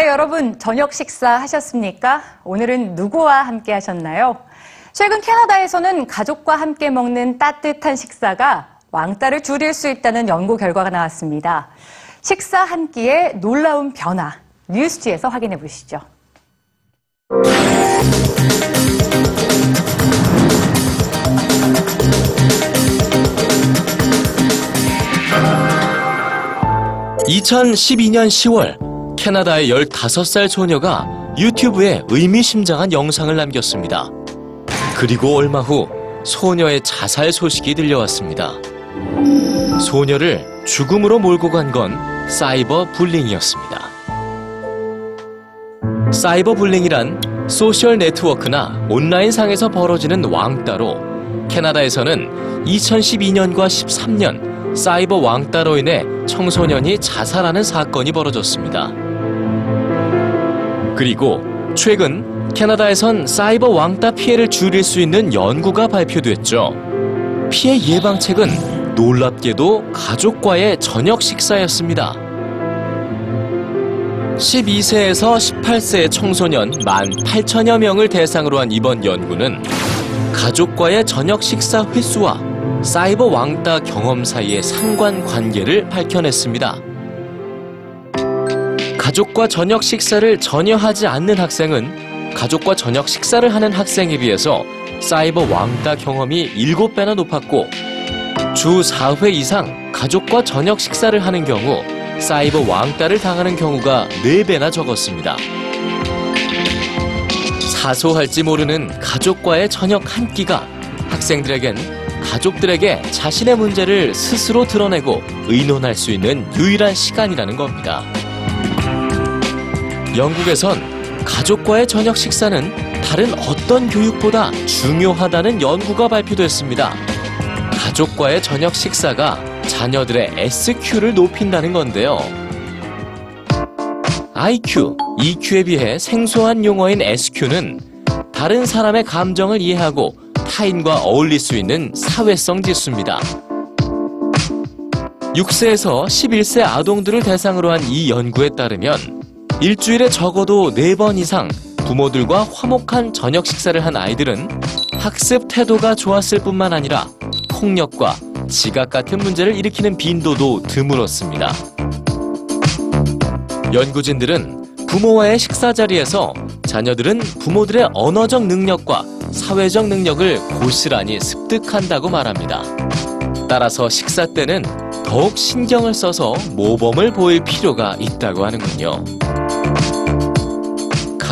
여러분, 저녁 식사 하셨습니까? 오늘은 누구와 함께 하셨나요? 최근 캐나다에서는 가족과 함께 먹는 따뜻한 식사가 왕따를 줄일 수 있다는 연구 결과가 나왔습니다. 식사 한 끼의 놀라운 변화, 뉴스지에서 확인해 보시죠. (2012년 10월) 캐나다의 15살 소녀가 유튜브에 의미심장한 영상을 남겼습니다. 그리고 얼마 후 소녀의 자살 소식이 들려왔습니다. 소녀를 죽음으로 몰고 간 건 cyber bullying이었습니다. cyber bullying이란 소셜 네트워크나 온라인상에서 벌어지는 왕따로 캐나다에서는 2012년과 13년 사이버 왕따로 인해 청소년이 자살하는 사건이 벌어졌습니다. 그리고 최근 캐나다에선 사이버 왕따 피해를 줄일 수 있는 연구가 발표됐죠. 피해 예방책은 놀랍게도 가족과의 저녁 식사였습니다. 12세에서 18세의 청소년 18,000여 명을 대상으로 한 이번 연구는 가족과의 저녁 식사 횟수와 사이버 왕따 경험 사이의 상관 관계를 밝혀냈습니다. 가족과 저녁 식사를 전혀 하지 않는 학생은 가족과 저녁 식사를 하는 학생에 비해서 사이버 왕따 경험이 7배나 높았고 주 4회 이상 가족과 저녁 식사를 하는 경우 사이버 왕따를 당하는 경우가 4배나 적었습니다. 사소할지 모르는 가족과의 저녁 한 끼가 학생들에겐 가족들에게 자신의 문제를 스스로 드러내고 의논할 수 있는 유일한 시간이라는 겁니다. 영국에선 가족과의 저녁 식사는 다른 어떤 교육보다 중요하다는 연구가 발표됐습니다. 가족과의 저녁 식사가 자녀들의 SQ를 높인다는 건데요. IQ, EQ에 비해 생소한 용어인 SQ는 다른 사람의 감정을 이해하고 타인과 어울릴 수 있는 사회성 지수입니다. 6세에서 11세 아동들을 대상으로 한 이 연구에 따르면 일주일에 적어도 4번 이상 부모들과 화목한 저녁 식사를 한 아이들은 학습 태도가 좋았을 뿐만 아니라 폭력과 지각 같은 문제를 일으키는 빈도도 드물었습니다. 연구진들은 부모와의 식사 자리에서 자녀들은 부모들의 언어적 능력과 사회적 능력을 고스란히 습득한다고 말합니다. 따라서 식사 때는 더욱 신경을 써서 모범을 보일 필요가 있다고 하는군요.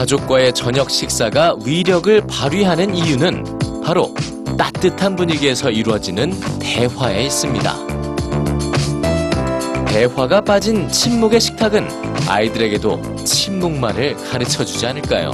가족과의 저녁 식사가 위력을 발휘하는 이유는 바로 따뜻한 분위기에서 이루어지는 대화에 있습니다. 대화가 빠진 침묵의 식탁은 아이들에게도 침묵만을 가르쳐 주지 않을까요?